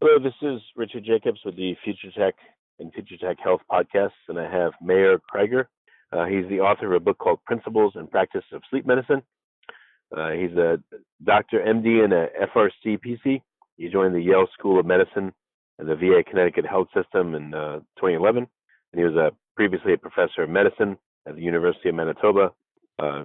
Hello, this is Richard Jacobs with the Future Tech and Future Tech Health podcasts, and I have Meir Kryger. Uh, he's the author of a book called Principles and Practice of Sleep Medicine. Uh, he's a doctor, MD, and a FRC PC. He joined the Yale School of Medicine and the VA Connecticut Health System in uh, 2011, and he was a, previously a professor of medicine at the University of Manitoba. Uh,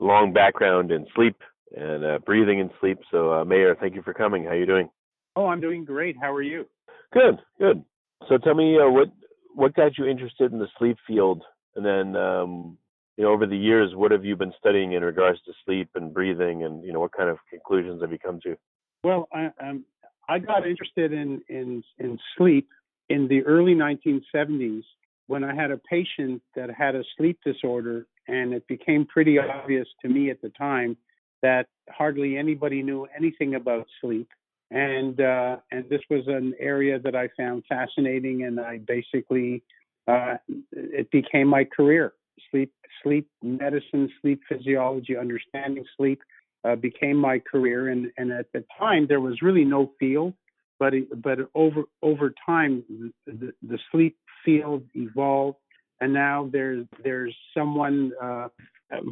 long background in sleep and uh, breathing and sleep. So, uh, Meir, thank you for coming. How are you doing? Oh, I'm doing great. How are you? Good, good. So tell me uh, what what got you interested in the sleep field, and then um, you know over the years, what have you been studying in regards to sleep and breathing, and you know what kind of conclusions have you come to? Well, I um, I got interested in in in sleep in the early 1970s when I had a patient that had a sleep disorder, and it became pretty obvious to me at the time that hardly anybody knew anything about sleep and uh, and this was an area that I found fascinating, and I basically uh, it became my career. Sleep, sleep medicine, sleep physiology, understanding sleep uh, became my career, and and at the time there was really no field, but it, but over over time the, the sleep field evolved, and now there's there's someone. Uh,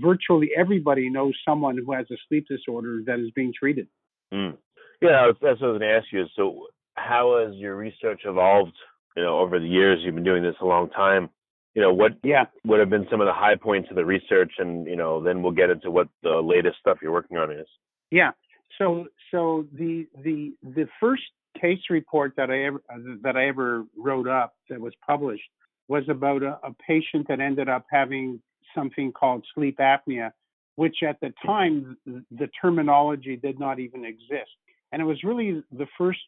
virtually everybody knows someone who has a sleep disorder that is being treated. Mm. Yeah, that's what I was going to ask you. So, how has your research evolved? You know, over the years, you've been doing this a long time. You know, what yeah would have been some of the high points of the research, and you know, then we'll get into what the latest stuff you're working on is. Yeah. So, so the the the first case report that I ever that I ever wrote up that was published was about a, a patient that ended up having something called sleep apnea, which at the time the terminology did not even exist. And it was really the first,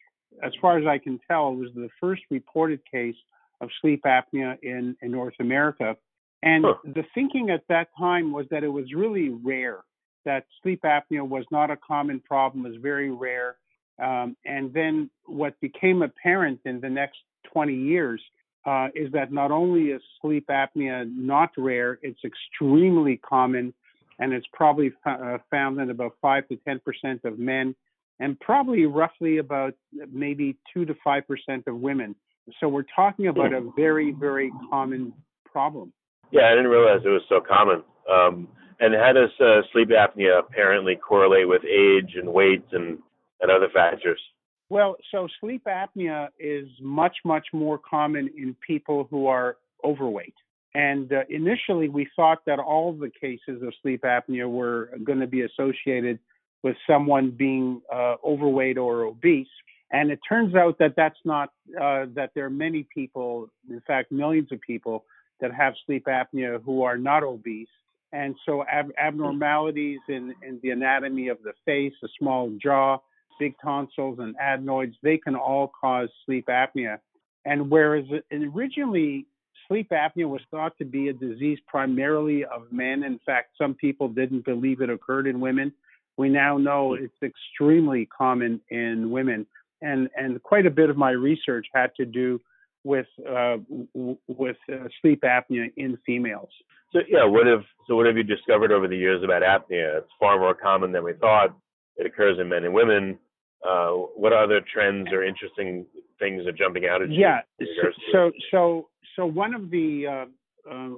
as far as I can tell, it was the first reported case of sleep apnea in, in North America. And huh. the thinking at that time was that it was really rare, that sleep apnea was not a common problem, was very rare. Um, and then what became apparent in the next 20 years uh, is that not only is sleep apnea not rare, it's extremely common, and it's probably f- uh, found in about 5 to 10 percent of men and probably roughly about maybe two to five percent of women. So we're talking about a very, very common problem. Yeah, I didn't realize it was so common. Um, and how does uh, sleep apnea apparently correlate with age and weight and, and other factors? Well, so sleep apnea is much, much more common in people who are overweight. And uh, initially, we thought that all the cases of sleep apnea were going to be associated with someone being uh, overweight or obese. And it turns out that that's not, uh, that there are many people, in fact, millions of people that have sleep apnea who are not obese. And so ab- abnormalities in, in the anatomy of the face, a small jaw, big tonsils, and adenoids, they can all cause sleep apnea. And whereas originally sleep apnea was thought to be a disease primarily of men, in fact, some people didn't believe it occurred in women we now know it's extremely common in women, and and quite a bit of my research had to do with uh, w- with uh, sleep apnea in females. So yeah, what have so what have you discovered over the years about apnea? It's far more common than we thought. It occurs in men and women. Uh, what other trends or interesting things are jumping out at you? Yeah, so, so so so one of the uh, uh,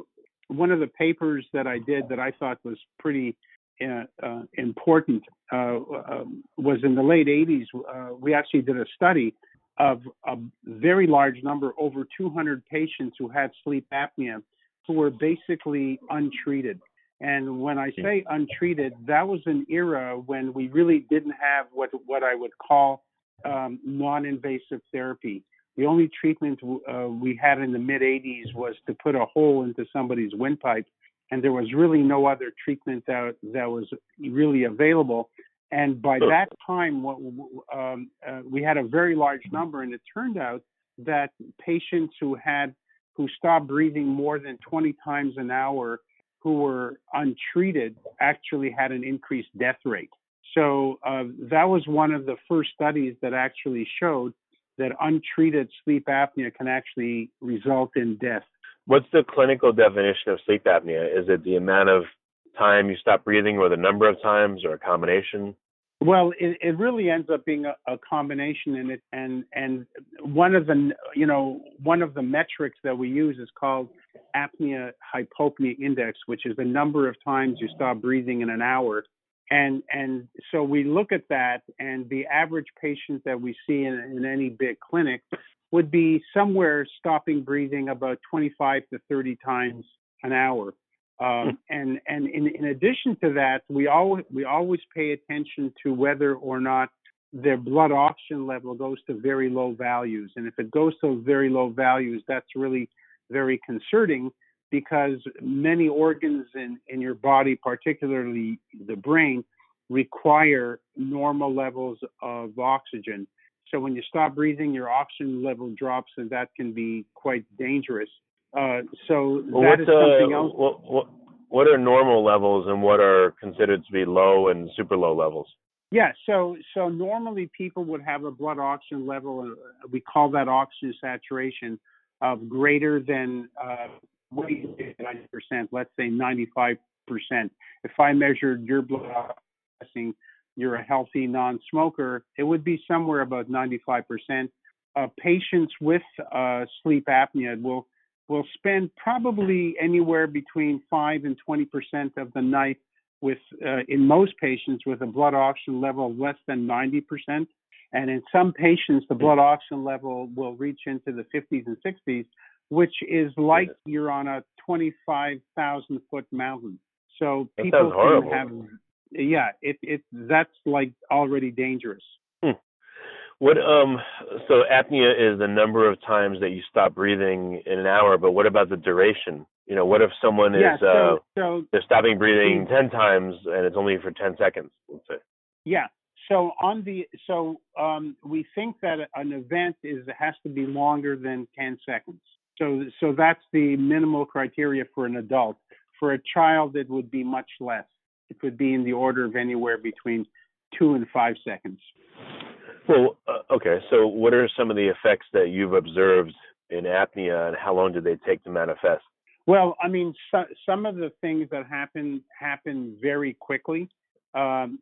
one of the papers that I did that I thought was pretty uh, uh, important uh, um, was in the late 80s. Uh, we actually did a study of a very large number, over 200 patients who had sleep apnea, who were basically untreated. And when I say untreated, that was an era when we really didn't have what what I would call um, non-invasive therapy. The only treatment uh, we had in the mid 80s was to put a hole into somebody's windpipe, and there was really no other treatment that that was really available. And by that time, what, um, uh, we had a very large number, and it turned out that patients who had who stopped breathing more than 20 times an hour, who were untreated, actually had an increased death rate. So uh, that was one of the first studies that actually showed that untreated sleep apnea can actually result in death. What's the clinical definition of sleep apnea? Is it the amount of time you stop breathing or the number of times or a combination? Well, it, it really ends up being a, a combination in it, and and one of the you know one of the metrics that we use is called apnea hypopnea index, which is the number of times you stop breathing in an hour and and so we look at that and the average patient that we see in, in any big clinic would be somewhere stopping breathing about 25 to 30 times an hour um, hmm. and and in, in addition to that we always we always pay attention to whether or not their blood oxygen level goes to very low values and if it goes to very low values that's really very concerning because many organs in, in your body, particularly the brain, require normal levels of oxygen. So when you stop breathing, your oxygen level drops, and that can be quite dangerous. Uh, so well, that is something uh, else. What, what, what are normal levels, and what are considered to be low and super low levels? Yeah, so so normally people would have a blood oxygen level, uh, we call that oxygen saturation, of greater than uh, way 90%, let's say 95%. If I measured your blood oxygen, you're a healthy non-smoker, it would be somewhere about 95%. Uh, patients with uh, sleep apnea will will spend probably anywhere between five and 20% of the night with, uh, in most patients, with a blood oxygen level of less than 90%. And in some patients, the blood oxygen level will reach into the 50s and 60s, which is like you're on a 25,000 foot mountain. So that people can have, yeah, it it that's like already dangerous. Hmm. What um so apnea is the number of times that you stop breathing in an hour, but what about the duration? You know, what if someone is yeah, so, uh so they're stopping breathing ten times and it's only for ten seconds, let's say. Yeah. So on the so um, we think that an event is has to be longer than ten seconds. So, so that's the minimal criteria for an adult. For a child, it would be much less. It would be in the order of anywhere between two and five seconds. Well, uh, okay. So, what are some of the effects that you've observed in apnea, and how long do they take to manifest? Well, I mean, so, some of the things that happen happen very quickly. Um,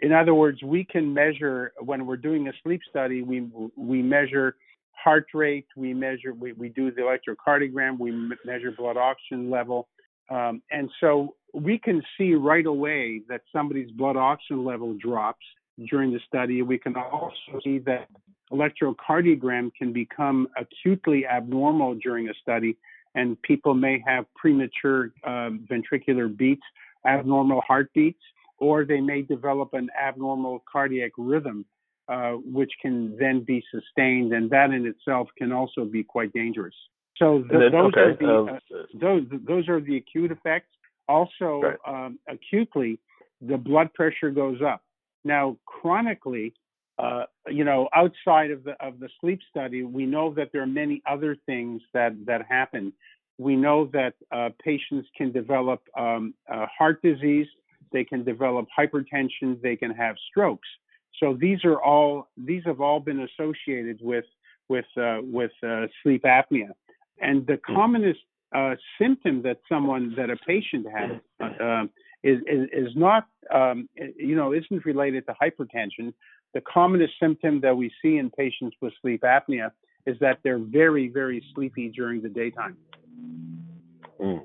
in other words, we can measure when we're doing a sleep study. We we measure heart rate, we measure, we, we do the electrocardiogram, we measure blood oxygen level. Um, and so we can see right away that somebody's blood oxygen level drops during the study. We can also see that electrocardiogram can become acutely abnormal during a study, and people may have premature um, ventricular beats, abnormal heartbeats, or they may develop an abnormal cardiac rhythm uh, which can then be sustained, and that in itself can also be quite dangerous. So then, those okay. are the um, uh, those those are the acute effects. Also, right. um, acutely, the blood pressure goes up. Now, chronically, uh, you know, outside of the of the sleep study, we know that there are many other things that that happen. We know that uh, patients can develop um, uh, heart disease, they can develop hypertension, they can have strokes. So these are all these have all been associated with with uh, with uh, sleep apnea, and the hmm. commonest uh, symptom that someone that a patient has uh, um, is, is, is not um, you know isn't related to hypertension. The commonest symptom that we see in patients with sleep apnea is that they're very very sleepy during the daytime. Mm.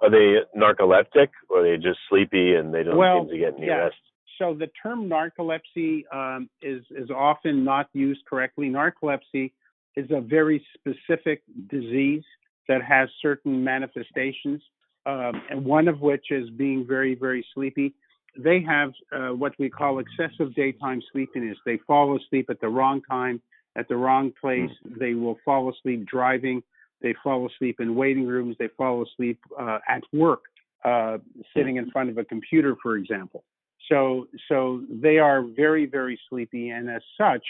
Are they narcoleptic or are they just sleepy and they don't well, seem to get any yeah. rest? so the term narcolepsy um, is is often not used correctly. Narcolepsy is a very specific disease that has certain manifestations, um, and one of which is being very very sleepy. They have uh, what we call excessive daytime sleepiness. They fall asleep at the wrong time, at the wrong place. Mm. They will fall asleep driving. They fall asleep in waiting rooms. They fall asleep uh, at work, uh, sitting in front of a computer, for example. So, so they are very, very sleepy, and as such,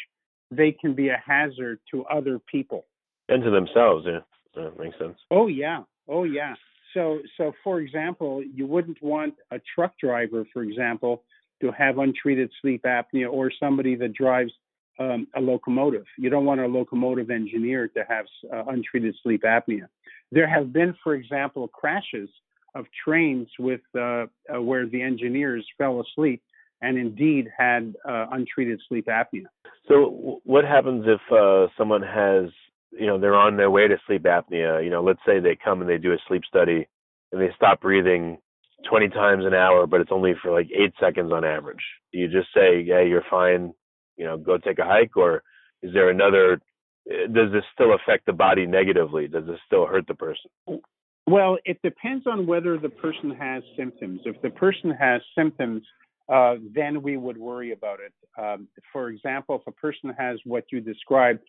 they can be a hazard to other people and to themselves. Yeah, that makes sense. Oh yeah, oh yeah. So, so for example, you wouldn't want a truck driver, for example, to have untreated sleep apnea, or somebody that drives um, a locomotive. You don't want a locomotive engineer to have uh, untreated sleep apnea. There have been, for example, crashes of trains with uh, uh, where the engineers fell asleep and indeed had uh, untreated sleep apnea. So, what happens if uh, someone has, you know, they're on their way to sleep apnea? You know, let's say they come and they do a sleep study and they stop breathing 20 times an hour, but it's only for like eight seconds on average. Do you just say, "Yeah, you're fine," you know, go take a hike, or is there another? Eh, does this still affect the body negatively? Does this still hurt the person? Well, it depends on whether the person has symptoms. If the person has symptoms, uh, then we would worry about it. Um, for example, if a person has what you described,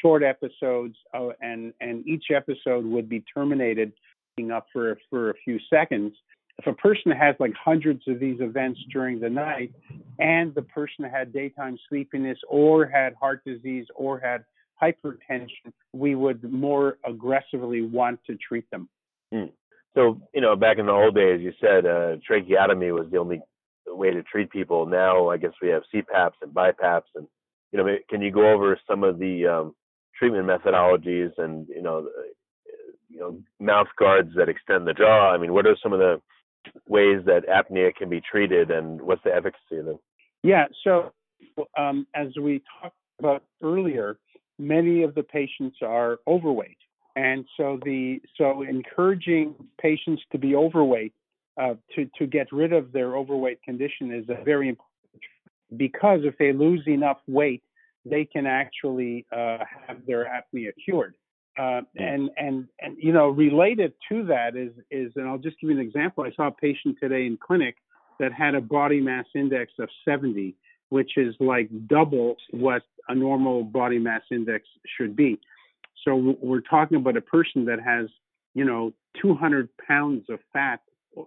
short episodes, uh, and and each episode would be terminated up for for a few seconds. If a person has like hundreds of these events during the night, and the person had daytime sleepiness, or had heart disease, or had hypertension, we would more aggressively want to treat them. Hmm. So, you know, back in the old days, you said uh, tracheotomy was the only way to treat people. Now, I guess we have CPAPs and BiPAPs, and you know, can you go over some of the um, treatment methodologies and you know, you know, mouth guards that extend the jaw? I mean, what are some of the ways that apnea can be treated, and what's the efficacy of them? Yeah. So, um, as we talked about earlier, many of the patients are overweight. And so the so encouraging patients to be overweight uh, to to get rid of their overweight condition is a very important because if they lose enough weight, they can actually uh, have their apnea cured. Uh, and and and you know related to that is is and I'll just give you an example. I saw a patient today in clinic that had a body mass index of 70, which is like double what a normal body mass index should be. So we're talking about a person that has, you know, 200 pounds of fat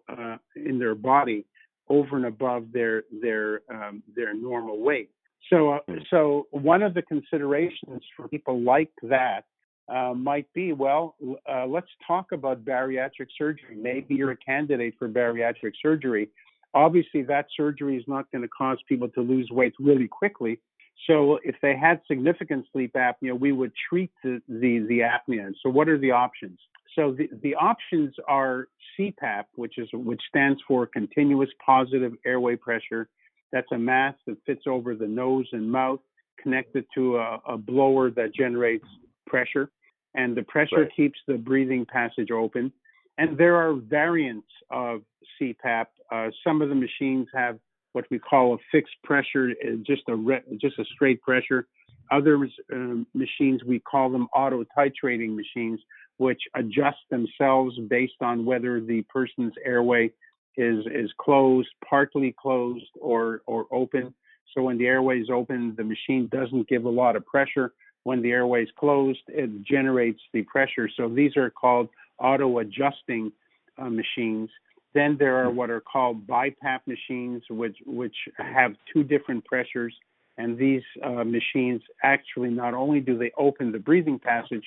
uh, in their body over and above their their um, their normal weight. So uh, hmm. so one of the considerations for people like that uh, might be, well, uh, let's talk about bariatric surgery. Maybe you're a candidate for bariatric surgery. Obviously, that surgery is not going to cause people to lose weight really quickly, so if they had significant sleep apnea, we would treat the, the, the apnea. So what are the options? So the, the options are CPAP, which is which stands for continuous positive airway pressure. That's a mask that fits over the nose and mouth, connected to a, a blower that generates pressure, and the pressure right. keeps the breathing passage open. And there are variants of CPAP. Uh, some of the machines have what we call a fixed pressure, uh, just a re- just a straight pressure. Other uh, machines we call them auto titrating machines, which adjust themselves based on whether the person's airway is is closed, partly closed, or or open. So when the airway is open, the machine doesn't give a lot of pressure. When the airway is closed, it generates the pressure. So these are called auto adjusting uh, machines. Then there are what are called BiPAP machines, which which have two different pressures. And these uh, machines actually not only do they open the breathing passage,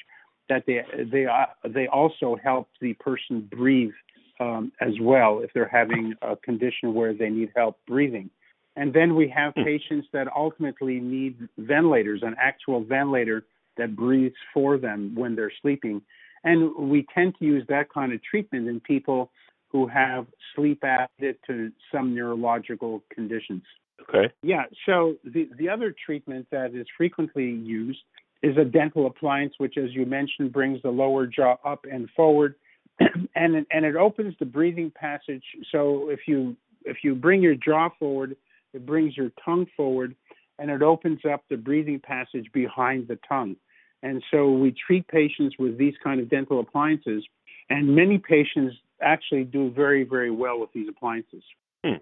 that they they uh, they also help the person breathe um, as well if they're having a condition where they need help breathing. And then we have hmm. patients that ultimately need ventilators, an actual ventilator that breathes for them when they're sleeping. And we tend to use that kind of treatment in people who have sleep apnea to some neurological conditions. Okay. Yeah. So the the other treatment that is frequently used is a dental appliance, which, as you mentioned, brings the lower jaw up and forward, and and it opens the breathing passage. So if you if you bring your jaw forward, it brings your tongue forward and it opens up the breathing passage behind the tongue. And so we treat patients with these kind of dental appliances, and many patients actually do very, very well with these appliances. Hmm.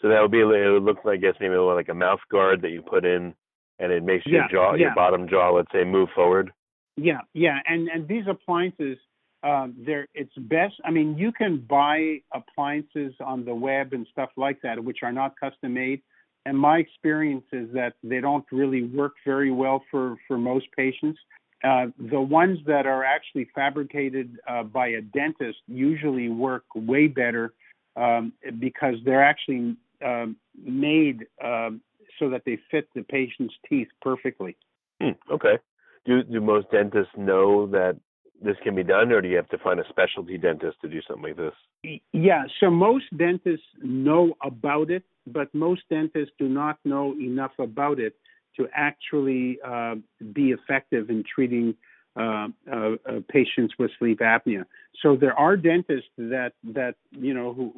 So that would be, it would look, like I guess, maybe like a mouth guard that you put in, and it makes your Yeah, jaw, your bottom jaw, let's say, move forward. Yeah, yeah, and and these appliances, um, they're it's best. I mean, you can buy appliances on the web and stuff like that, which are not custom made. And my experience is that they don't really work very well for for most patients. Uh, the ones that are actually fabricated uh, by a dentist usually work way better um, because they're actually um, made um, so that they fit the patient's teeth perfectly. Hmm. Okay. Do do most dentists know that this can be done, or do you have to find a specialty dentist to do something like this? Yeah, so most dentists know about it, but most dentists do not know enough about it to actually uh, be effective in treating uh, uh, uh, patients with sleep apnea. So there are dentists that that you know who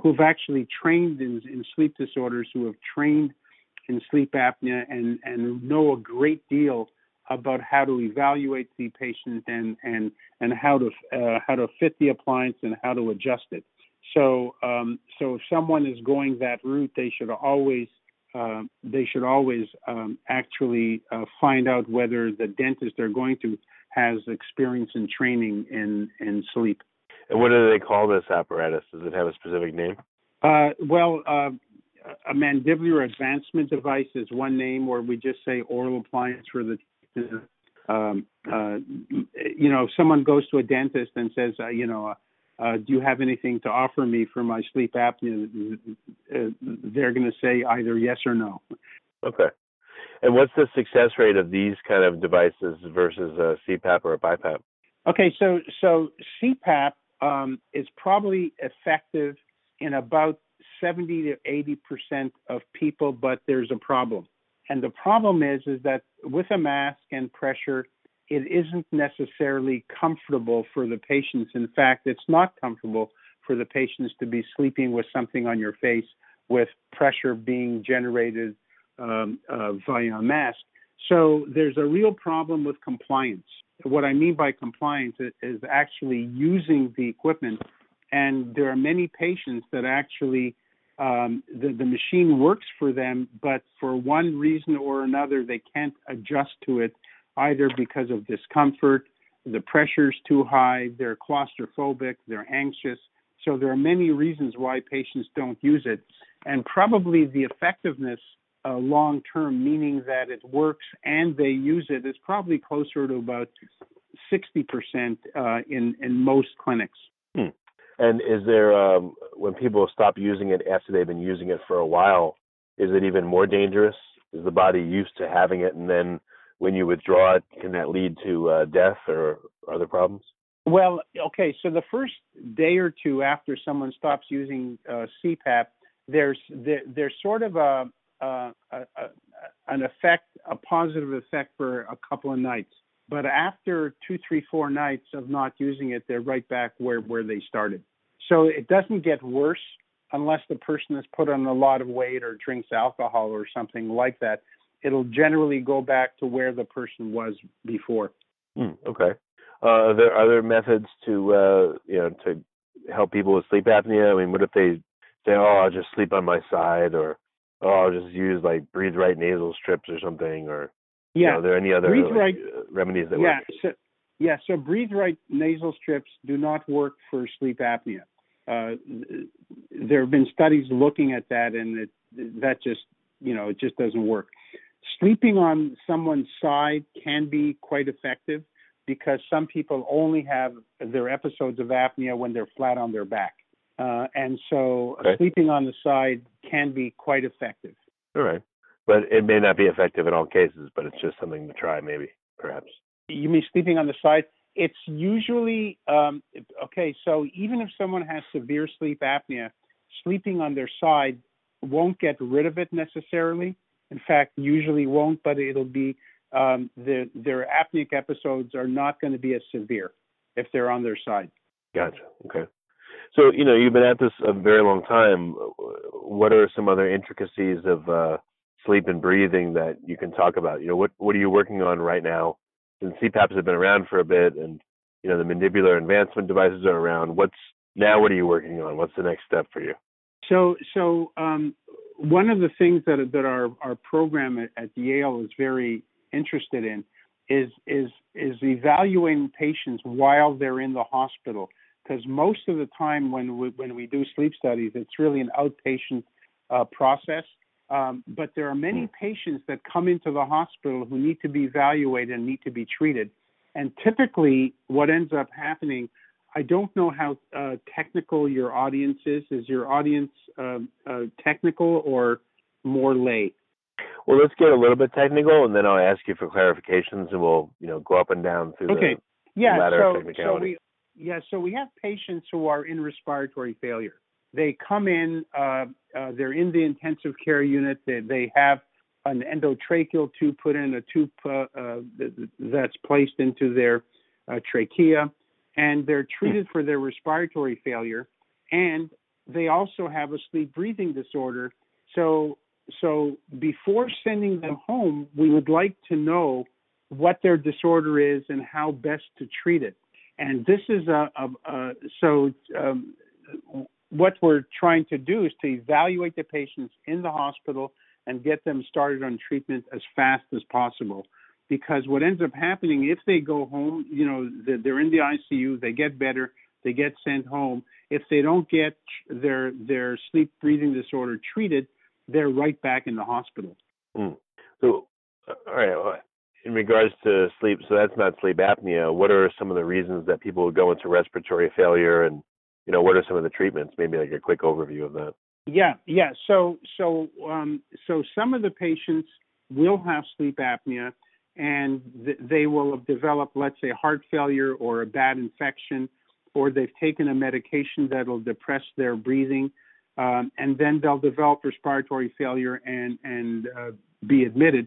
who've actually trained in, in sleep disorders, who have trained in sleep apnea, and and know a great deal about how to evaluate the patient and and and how to uh, how to fit the appliance and how to adjust it. So um, so if someone is going that route, they should always uh, they should always um, actually uh, find out whether the dentist they're going to has experience and training in in sleep. And what do they call this apparatus? Does it have a specific name? Uh, well, uh, a mandibular advancement device is one name, or we just say oral appliance for the. Um, uh, you know, if someone goes to a dentist and says, uh, you know, uh, uh, do you have anything to offer me for my sleep apnea? Uh, they're going to say either yes or no. Okay. And what's the success rate of these kind of devices versus a CPAP or a BiPAP? Okay, so so CPAP um, is probably effective in about 70 to 80 percent of people, but there's a problem. And the problem is is that with a mask and pressure, it isn't necessarily comfortable for the patients. In fact, it's not comfortable for the patients to be sleeping with something on your face with pressure being generated um, uh, via a mask. So there's a real problem with compliance. What I mean by compliance is, is actually using the equipment, and there are many patients that actually um, the, the machine works for them, but for one reason or another, they can't adjust to it, either because of discomfort, the pressure's too high, they're claustrophobic, they're anxious. So there are many reasons why patients don't use it, and probably the effectiveness uh, long term, meaning that it works and they use it, is probably closer to about 60% uh, in in most clinics. Hmm. And is there um, when people stop using it after they've been using it for a while, is it even more dangerous? Is the body used to having it, and then when you withdraw it, can that lead to uh, death or other problems? Well, okay, so the first day or two after someone stops using uh, CPAP, there's there, there's sort of a, a, a, a an effect, a positive effect for a couple of nights. But after two, three, four nights of not using it, they're right back where where they started. So it doesn't get worse unless the person has put on a lot of weight or drinks alcohol or something like that. It'll generally go back to where the person was before. Hmm, okay. Uh, are there other methods to uh, you know to help people with sleep apnea? I mean, what if they say, "Oh, I'll just sleep on my side," or "Oh, I'll just use like breathe right nasal strips or something," or you Yeah. know, are there any other Breathe like, Right- uh, remedies that yeah. work? So, yeah. So breathe right nasal strips do not work for sleep apnea. Uh, there have been studies looking at that, and it, that just you know it just doesn't work. Sleeping on someone's side can be quite effective because some people only have their episodes of apnea when they're flat on their back, uh, and so Okay. sleeping on the side can be quite effective. All right, but it may not be effective in all cases, but it's just something to try, maybe, perhaps. You mean sleeping on the side? It's usually um, okay. So even if someone has severe sleep apnea, sleeping on their side won't get rid of it necessarily. In fact, usually won't, but it'll be um, the, their apneic episodes are not going to be as severe if they're on their side. Gotcha. Okay. So you know you've been at this a very long time. What are some other intricacies of uh, sleep and breathing that you can talk about? You know what what are you working on right now? Since CPAPs have been around for a bit, and you know the mandibular advancement devices are around. What's now? What are you working on? What's the next step for you? So so um, one of the things that that our our program at, at Yale is very interested in is is is evaluating patients while they're in the hospital because most of the time when we when we do sleep studies it's really an outpatient uh, process um, but there are many patients that come into the hospital who need to be evaluated and need to be treated and typically what ends up happening I don't know how uh, technical your audience is. Is your audience uh, uh, technical or more lay? Well, let's get a little bit technical, and then I'll ask you for clarifications, and we'll you know go up and down through okay. the yeah, ladder so, of technicality. So we, yeah, so we have patients who are in respiratory failure. They come in, uh, uh, they're in the intensive care unit. They, they have an endotracheal tube put in, a tube uh, uh that's placed into their uh, trachea, and they're treated for their respiratory failure. And they also have a sleep breathing disorder. So so before sending them home, we would like to know what their disorder is and how best to treat it. And this is a, a, a so um, what we're trying to do is to evaluate the patients in the hospital and get them started on treatment as fast as possible. Because what ends up happening if they go home, you know, they're in the ICU, they get better, they get sent home. If they don't get their their sleep breathing disorder treated, they're right back in the hospital. Mm. So, uh, all right. In regards to sleep, so that's not sleep apnea. What are some of the reasons that people go into respiratory failure, and you know, what are some of the treatments? Maybe like a quick overview of that. Yeah, yeah. So, so, um, so some of the patients will have sleep apnea, and th- they will have developed, let's say, heart failure or a bad infection, or they've taken a medication that'll depress their breathing um, and then they'll develop respiratory failure and and uh, be admitted.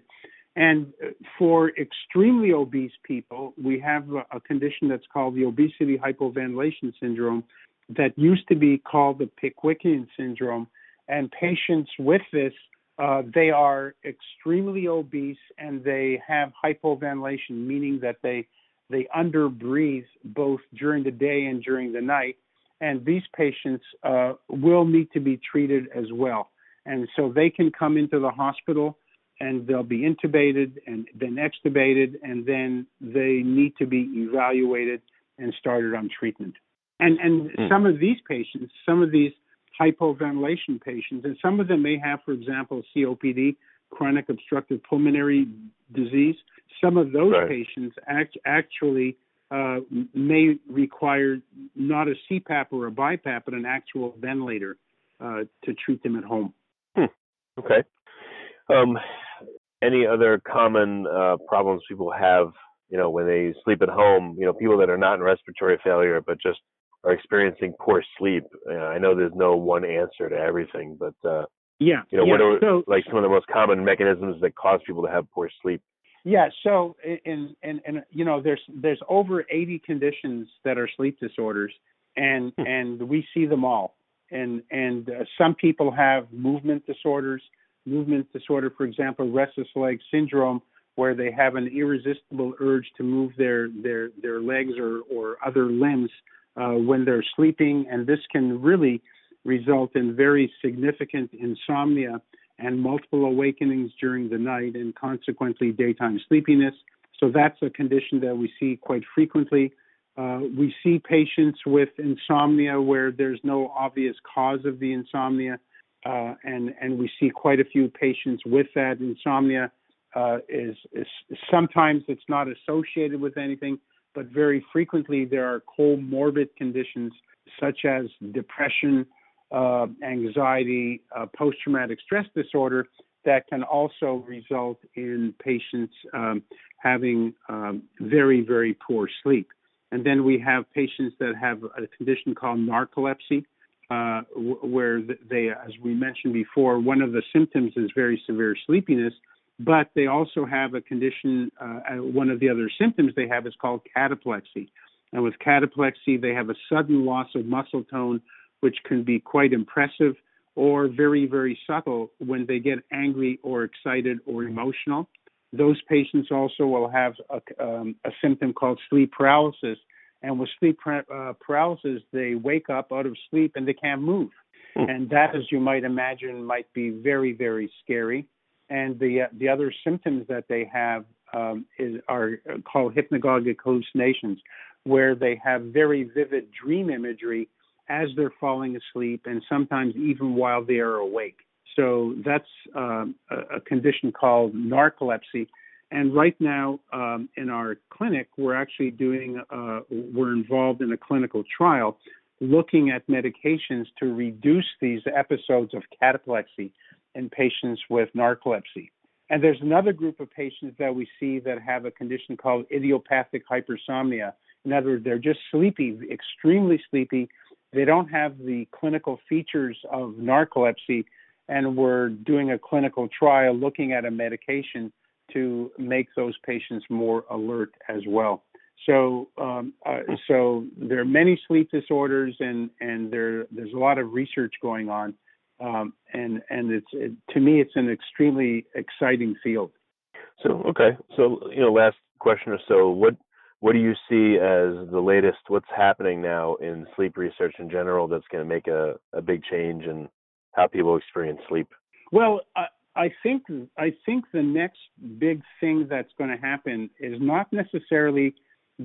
And for extremely obese people, we have a, a condition that's called the obesity hypoventilation syndrome, that used to be called the Pickwickian syndrome. And patients with this, uh, they are extremely obese and they have hypoventilation, meaning that they they underbreathe both during the day and during the night and these patients uh, will need to be treated as well. And so they can come into the hospital and they'll be intubated and then extubated, and then they need to be evaluated and started on treatment. And and mm. some of these patients, some of these hypoventilation patients, and some of them may have, for example, COPD, chronic obstructive pulmonary disease. Some of those right. patients act, actually uh, may require not a CPAP or a BiPAP, but an actual ventilator uh, to treat them at home. Hmm. Okay. Um, any other common uh, problems people have, you know, when they sleep at home? You know, people that are not in respiratory failure but just are experiencing poor sleep. I know there's no one answer to everything, but uh, yeah, you know, yeah. what are so, like some of the most common mechanisms that cause people to have poor sleep? Yeah, so in and and you know there's there's over 80 conditions that are sleep disorders and hmm. and we see them all. And and uh, some people have movement disorders, movement disorder for example restless leg syndrome where they have an irresistible urge to move their their their legs or or other limbs uh, when they're sleeping and this can really result in very significant insomnia and multiple awakenings during the night and consequently daytime sleepiness. So that's a condition that we see quite frequently. Uh, we see patients with insomnia where there's no obvious cause of the insomnia, uh, and and we see quite a few patients with that insomnia. Uh, is, is sometimes it's not associated with anything, but very frequently there are comorbid conditions such as depression, uh, anxiety, uh, post traumatic stress disorder that can also result in patients um, having um, very, very poor sleep. And then we have patients that have a condition called narcolepsy, uh, where they, as we mentioned before, one of the symptoms is very severe sleepiness, but they also have a condition, uh, one of the other symptoms they have is called cataplexy. And with cataplexy, they have a sudden loss of muscle tone, which can be quite impressive or very, very subtle when they get angry or excited or emotional. Those patients also will have a, um, a symptom called sleep paralysis. And with sleep uh, paralysis, they wake up out of sleep and they can't move. Hmm. And that, as you might imagine, might be very, very scary. And the uh, the other symptoms that they have um, is are called hypnagogic hallucinations, where they have very vivid dream imagery as they're falling asleep, and sometimes even while they are awake. So that's um, a, a, condition called narcolepsy. And right now um, in our clinic, we're actually doing, uh, we're involved in a clinical trial looking at medications to reduce these episodes of cataplexy in patients with narcolepsy. And there's another group of patients that we see that have a condition called idiopathic hypersomnia. In other words, they're just sleepy, extremely sleepy. They don't have the clinical features of narcolepsy, and we're doing a clinical trial looking at a medication to make those patients more alert as well. So, um, uh, so there are many sleep disorders, and and there there's a lot of research going on, um, and and it's it, to me it's an extremely exciting field. So okay, so you know, last question or so, what what do you see as the latest? What's happening now in sleep research in general that's going to make a, a big change in how people experience sleep? Well, I, I think I think the next big thing that's going to happen is not necessarily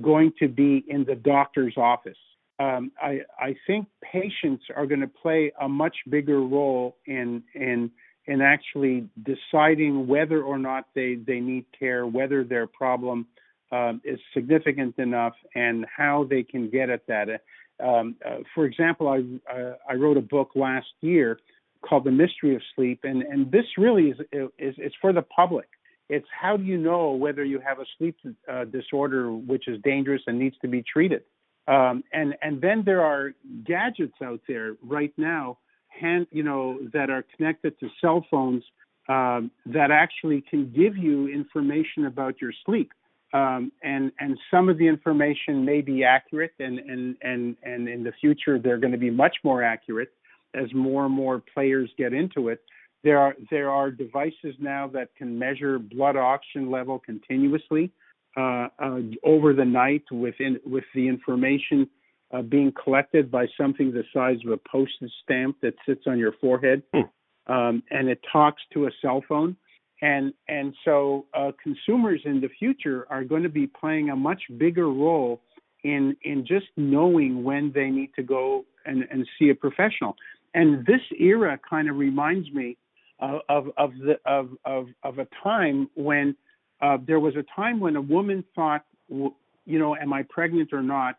going to be in the doctor's office. Um, I, I think patients are going to play a much bigger role in in in actually deciding whether or not they, they need care, whether their problem um, is significant enough, and how they can get at that. Um, uh, for example, I uh, I wrote a book last year called The Mystery of Sleep, and and this really is is, is for the public. It's how do you know whether you have a sleep uh, disorder which is dangerous and needs to be treated. Um, and and then there are gadgets out there right now, hand you know that are connected to cell phones um, that actually can give you information about your sleep. Um, and and some of the information may be accurate, and and and and in the future they're going to be much more accurate as more and more players get into it. There are there are devices now that can measure blood oxygen level continuously uh, uh, over the night within with the information uh, being collected by something the size of a postage stamp that sits on your forehead, hmm. um, and it talks to a cell phone. And and so uh, consumers in the future are going to be playing a much bigger role in in just knowing when they need to go and, and see a professional. And this era kind of reminds me of of the of of of a time when uh, there was a time when a woman thought, you know, am I pregnant or not?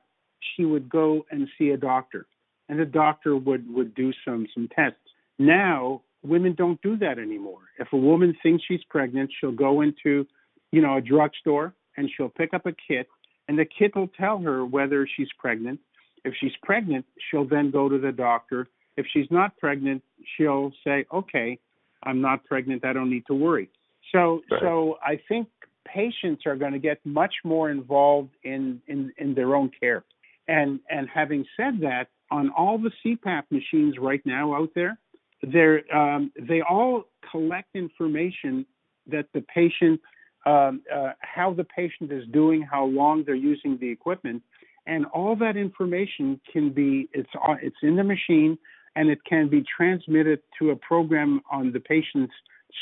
She would go and see a doctor, and the doctor would would do some some tests. Now women don't do that anymore. If a woman thinks she's pregnant, she'll go into, you know, a drugstore and she'll pick up a kit, and the kit will tell her whether she's pregnant. If she's pregnant, she'll then go to the doctor. If she's not pregnant, she'll say, okay, I'm not pregnant. I don't need to worry. So, right. so I think patients are going to get much more involved in, in, in their own care. And, and having said that, on all the CPAP machines right now out there, they um, they all collect information that the patient, um, uh, how the patient is doing, how long they're using the equipment, and all that information can be it's it's in the machine and it can be transmitted to a program on the patient's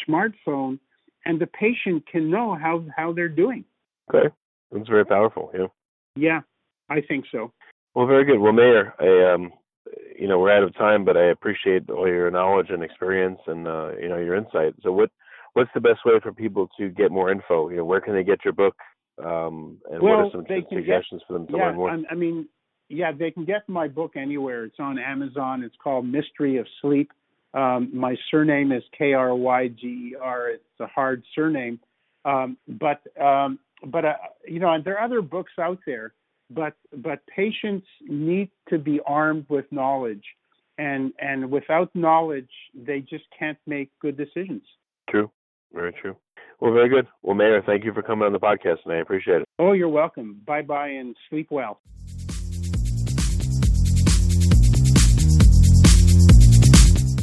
smartphone, and the patient can know how, how they're doing. Okay, that's very powerful. Yeah. Yeah, I think so. Well, very good. Well, Meir, I, um, you know, we're out of time, but I appreciate all your knowledge and experience and uh, you know your insight. So, what what's the best way for people to get more info? You know, where can they get your book? Um, and well, what are some suggestions get, for them to yeah, learn more? I mean, yeah, they can get my book anywhere. It's on Amazon. It's called Mystery of Sleep. Um, my surname is K R Y G E R. It's a hard surname, um, but um, but uh, you know, and there are other books out there. But but patients need to be armed with knowledge, and and without knowledge, they just can't make good decisions. True, very true. Well, very good. Well, Meir, thank you for coming on the podcast, and I appreciate it. Oh, you're welcome. Bye bye, and sleep well.